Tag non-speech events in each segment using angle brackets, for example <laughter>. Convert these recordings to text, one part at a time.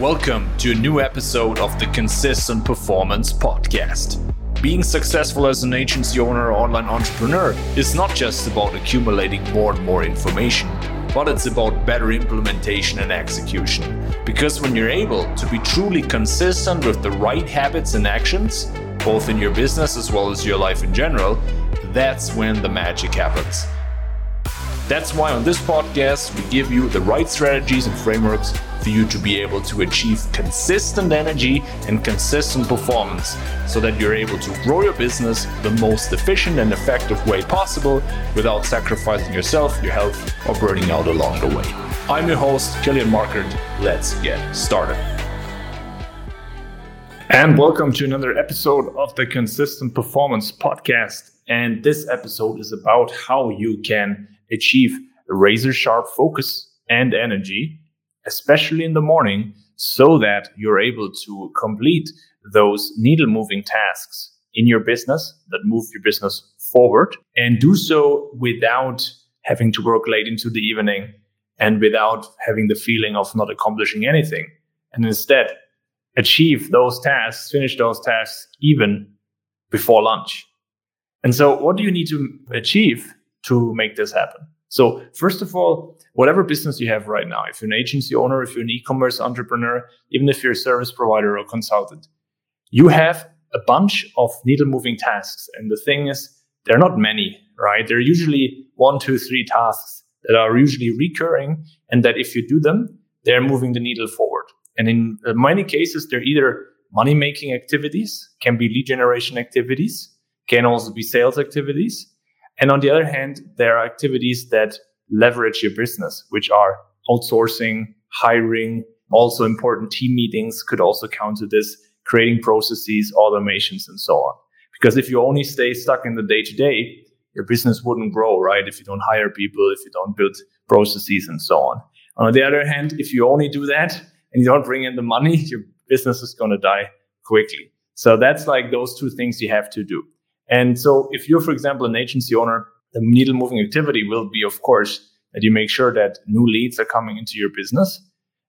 Welcome to a new episode of the Consistent Performance Podcast. Being successful as an agency owner or online entrepreneur is not just about accumulating more and more information, but it's about better implementation and execution. Because when you're able to be truly consistent with the right habits and actions, both in your business as well as your life in general, that's when the magic happens. That's why on this podcast, we give you the right strategies and frameworks for you to be able to achieve consistent energy and consistent performance so that you're able to grow your business the most efficient and effective way possible without sacrificing yourself, your health, or burning out along the way. I'm your host, Kilian Markert. Let's get started. And welcome to another episode of the Consistent Performance Podcast. And this episode is about how you can achieve razor sharp focus and energy, especially in the morning, so that you're able to complete those needle moving tasks in your business that move your business forward and do so without having to work late into the evening and without having the feeling of not accomplishing anything. And instead, achieve those tasks, finish those tasks even before lunch. And so, what do you need to achieve to make this happen. So, first of all, whatever business you have right now, if you're an agency owner, if you're an e commerce entrepreneur, even if you're a service provider or consultant, you have a bunch of needle moving tasks. And the thing is, they're not many, right? They're usually one, two, three tasks that are usually recurring. And that if you do them, they're moving the needle forward. And in uh, many cases, they're either money making activities, can be lead generation activities, can also be sales activities and on the other hand, there are activities that leverage your business, which are outsourcing, hiring, also important team meetings could also count to this, creating processes, automations, and so on. Because if you only stay stuck in the day to day, your business wouldn't grow, right? If you don't hire people, if you don't build processes and so on. On the other hand, if you only do that and you don't bring in the money, <laughs> your business is going to die quickly. So that's like those two things you have to do. And so if you're, for example, an agency owner, the needle moving activity will be, of course, that you make sure that new leads are coming into your business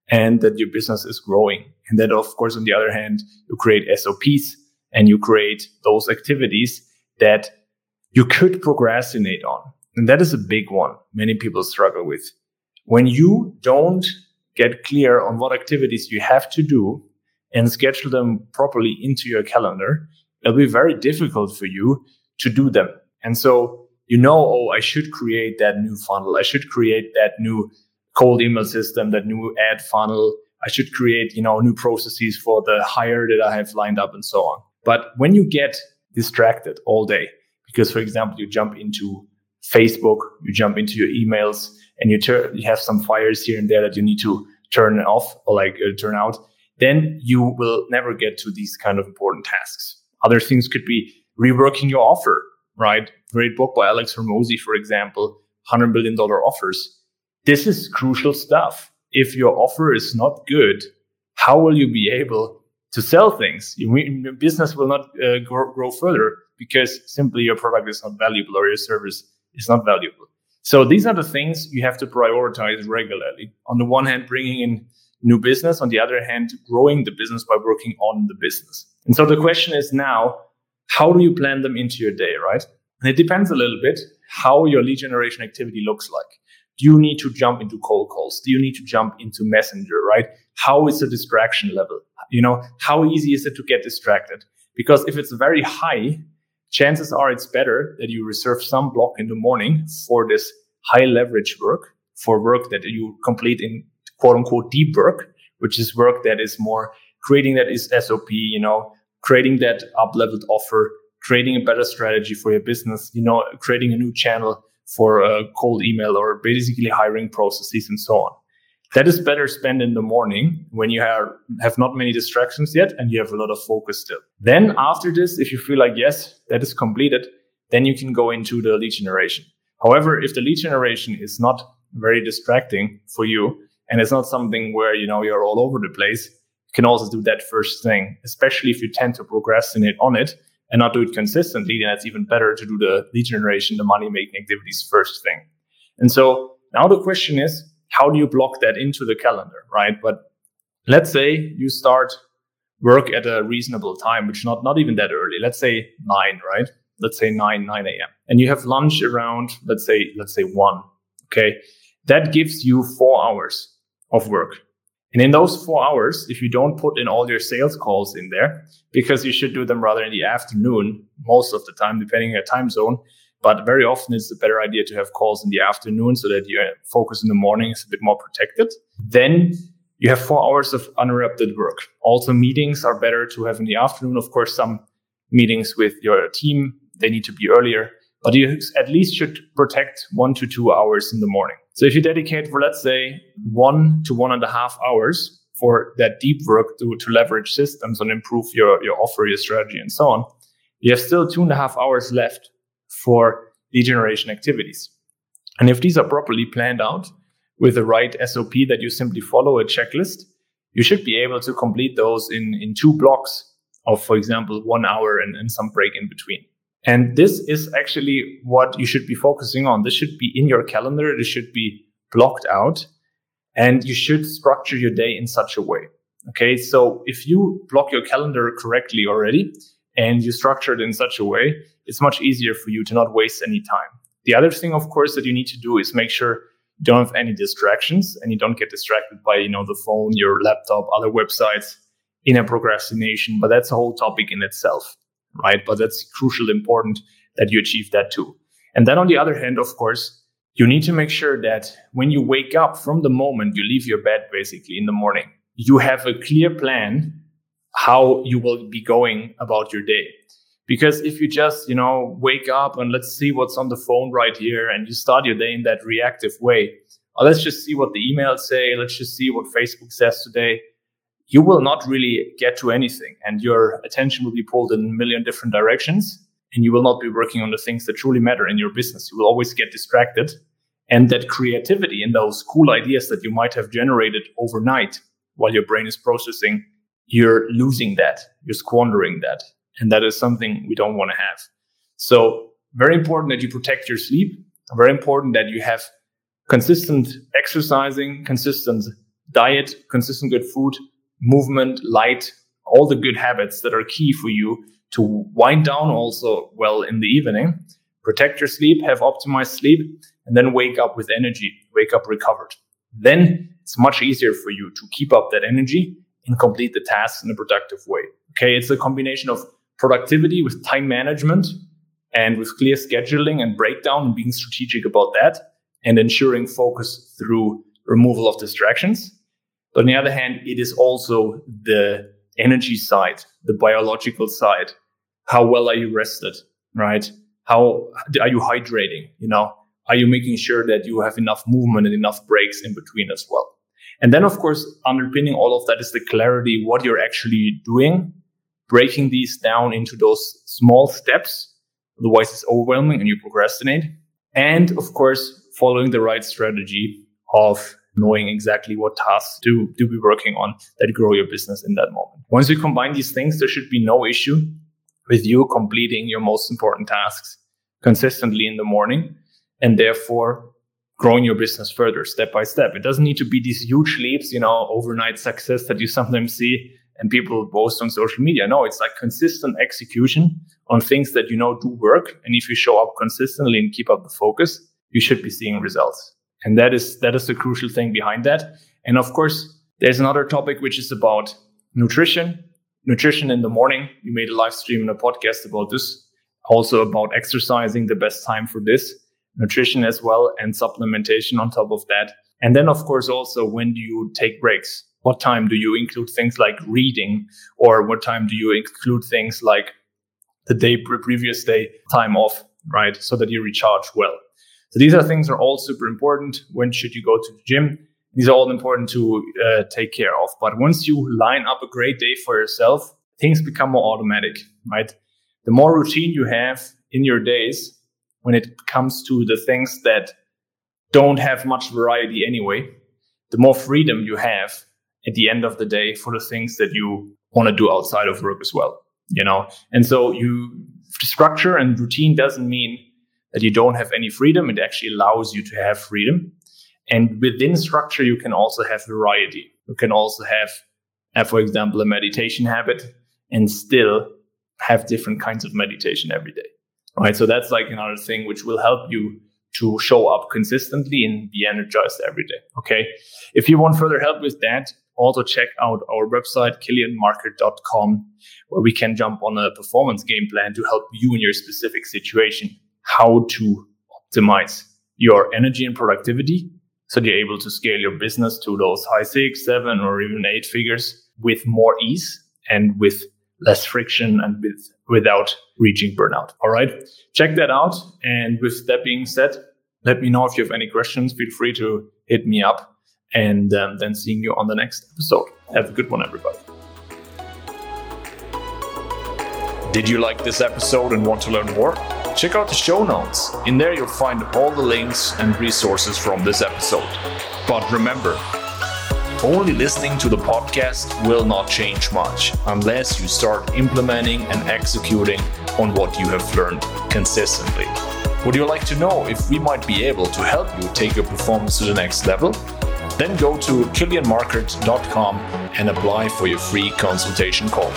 and that your business is growing. And that, of course, on the other hand, you create SOPs and you create those activities that you could procrastinate on. And that is a big one many people struggle with. When you don't get clear on what activities you have to do and schedule them properly into your calendar, it'll be very difficult for you to do them. And so you know, oh, I should create that new funnel. I should create that new cold email system, that new ad funnel. I should create, you know, new processes for the hire that I have lined up and so on. But when you get distracted all day, because for example, you jump into Facebook, you jump into your emails and you you have some fires here and there that you need to turn off or like uh, turn out, then you will never get to these kind of important tasks. Other things could be reworking your offer, right? Great book by Alex Hormozi, for example, $100 billion offers. This is crucial stuff. If your offer is not good, how will you be able to sell things? Your business will not uh, grow, grow further because simply your product is not valuable or your service is not valuable. So these are the things you have to prioritize regularly. On the one hand, bringing in new business. On the other hand, growing the business by working on the business. And so the question is now, how do you plan them into your day, right? And it depends a little bit how your lead generation activity looks like. Do you need to jump into cold calls? Do you need to jump into messenger, right? How is the distraction level? You know, how easy is it to get distracted? Because if it's very high, chances are it's better that you reserve some block in the morning for this high leverage work, for work that you complete in quote unquote deep work, which is work that is more creating that is SOP, you know, creating that up leveled offer, creating a better strategy for your business, you know, creating a new channel for a cold email or basically hiring processes and so on. That is better spent in the morning when you have, have not many distractions yet and you have a lot of focus still. Then after this, if you feel like, yes, that is completed, then you can go into the lead generation. However, if the lead generation is not very distracting for you, and it's not something where you know you're all over the place you can also do that first thing especially if you tend to procrastinate on it and not do it consistently then it's even better to do the lead generation the money making activities first thing and so now the question is how do you block that into the calendar right but Let's say you start work at a reasonable time, which not not even that early. Let's say nine, right? Let's say nine nine a.m. and you have lunch around let's say let's say one. Okay, that gives you four hours of work. And in those four hours, if you don't put in all your sales calls in there, because you should do them rather in the afternoon most of the time, depending on your time zone. But very often it's a better idea to have calls in the afternoon so that your focus in the morning is a bit more protected. Then you have four hours of uninterrupted work. Also, meetings are better to have in the afternoon. Of course, some meetings with your team, they need to be earlier, but you at least should protect one to two hours in the morning. So if you dedicate for, let's say, one to one and a half hours for that deep work to, to leverage systems and improve your, your offer, your strategy, and so on, you have still two and a half hours left for lead generation activities. And if these are properly planned out with the right SOP that you simply follow a checklist, you should be able to complete those in, in two blocks of, for example, one hour and, and some break in between. And this is actually what you should be focusing on. This should be in your calendar. This should be blocked out and you should structure your day in such a way. Okay. So if you block your calendar correctly already and you structure it in such a way, it's much easier for you to not waste any time. The other thing, of course, that you need to do is make sure you don't have any distractions and you don't get distracted by, you know, the phone, your laptop, other websites in a procrastination. But that's a whole topic in itself right? But that's crucial important that you achieve that too. And then on the other hand, of course, you need to make sure that when you wake up from the moment you leave your bed, basically in the morning, you have a clear plan how you will be going about your day. Because if you just, you know, wake up and let's see what's on the phone right here and you start your day in that reactive way, or let's just see what the emails say, let's just see what Facebook says today, you will not really get to anything and your attention will be pulled in a million different directions and you will not be working on the things that truly matter in your business. You will always get distracted. And that creativity and those cool ideas that you might have generated overnight while your brain is processing, you're losing that. You're squandering that. And that is something we don't want to have. So very important that you protect your sleep. Very important that you have consistent exercising, consistent diet, consistent good food, movement, light, all the good habits that are key for you to wind down also well in the evening, protect your sleep, have optimized sleep, and then wake up with energy, wake up recovered. Then it's much easier for you to keep up that energy and complete the tasks in a productive way. Okay, it's a combination of productivity with time management and with clear scheduling and breakdown and being strategic about that and ensuring focus through removal of distractions but on the other hand, it is also the energy side, the biological side. How well are you rested, right? How are you hydrating? You know, are you making sure that you have enough movement and enough breaks in between as well? And then, of course, underpinning all of that is the clarity, what you're actually doing, breaking these down into those small steps. Otherwise, it's overwhelming and you procrastinate. And of course, following the right strategy of knowing exactly what tasks to, to be working on that grow your business in that moment. Once you combine these things, there should be no issue with you completing your most important tasks consistently in the morning and therefore growing your business further step by step. It doesn't need to be these huge leaps, you know, overnight success that you sometimes see and people boast on social media. No, it's like consistent execution on things that you know do work. And if you show up consistently and keep up the focus, you should be seeing results. And that is that is the crucial thing behind that. And of course, there's another topic which is about nutrition. Nutrition in the morning. You made a live stream and a podcast about this. Also about exercising, the best time for this. Nutrition as well and supplementation on top of that. And then of course also when do you take breaks? What time do you include things like reading or what time do you include things like the day previous day time off, right? So that you recharge well. So these are things are all super important. When should you go to the gym? These are all important to uh, take care of. But once you line up a great day for yourself, things become more automatic, right? The more routine you have in your days when it comes to the things that don't have much variety anyway, the more freedom you have at the end of the day for the things that you want to do outside of work as well, you know? And so you structure and routine doesn't mean that you don't have any freedom. It actually allows you to have freedom. And within structure, you can also have variety. You can also have have, for example, a meditation habit and still have different kinds of meditation every day. Right. So that's like another thing which will help you to show up consistently and be energized every day. Okay. If you want further help with that, also check out our website, kilianmarkert.com, where we can jump on a performance game plan to help you in your specific situation, how to optimize your energy and productivity so you're able to scale your business to those high six, seven, or even eight figures with more ease and with less friction and with without reaching burnout. All right. Check that out. And with that being said, let me know if you have any questions. Feel free to hit me up and um, then seeing you on the next episode. Have a good one, everybody. Did you like this episode and want to learn more? Check out the show notes. In there, you'll find all the links and resources from this episode. But remember, only listening to the podcast will not change much unless you start implementing and executing on what you have learned consistently. Would you like to know if we might be able to help you take your performance to the next level? Then go to kilianmarkert.com and apply for your free consultation call.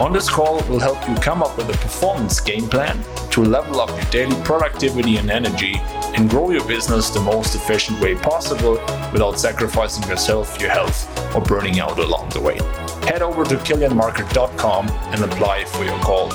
On this call, we'll help you come up with a performance game plan to level up your daily productivity and energy and grow your business the most efficient way possible without sacrificing yourself, your health, or burning out along the way. Head over to kilianmarkert.com and apply for your call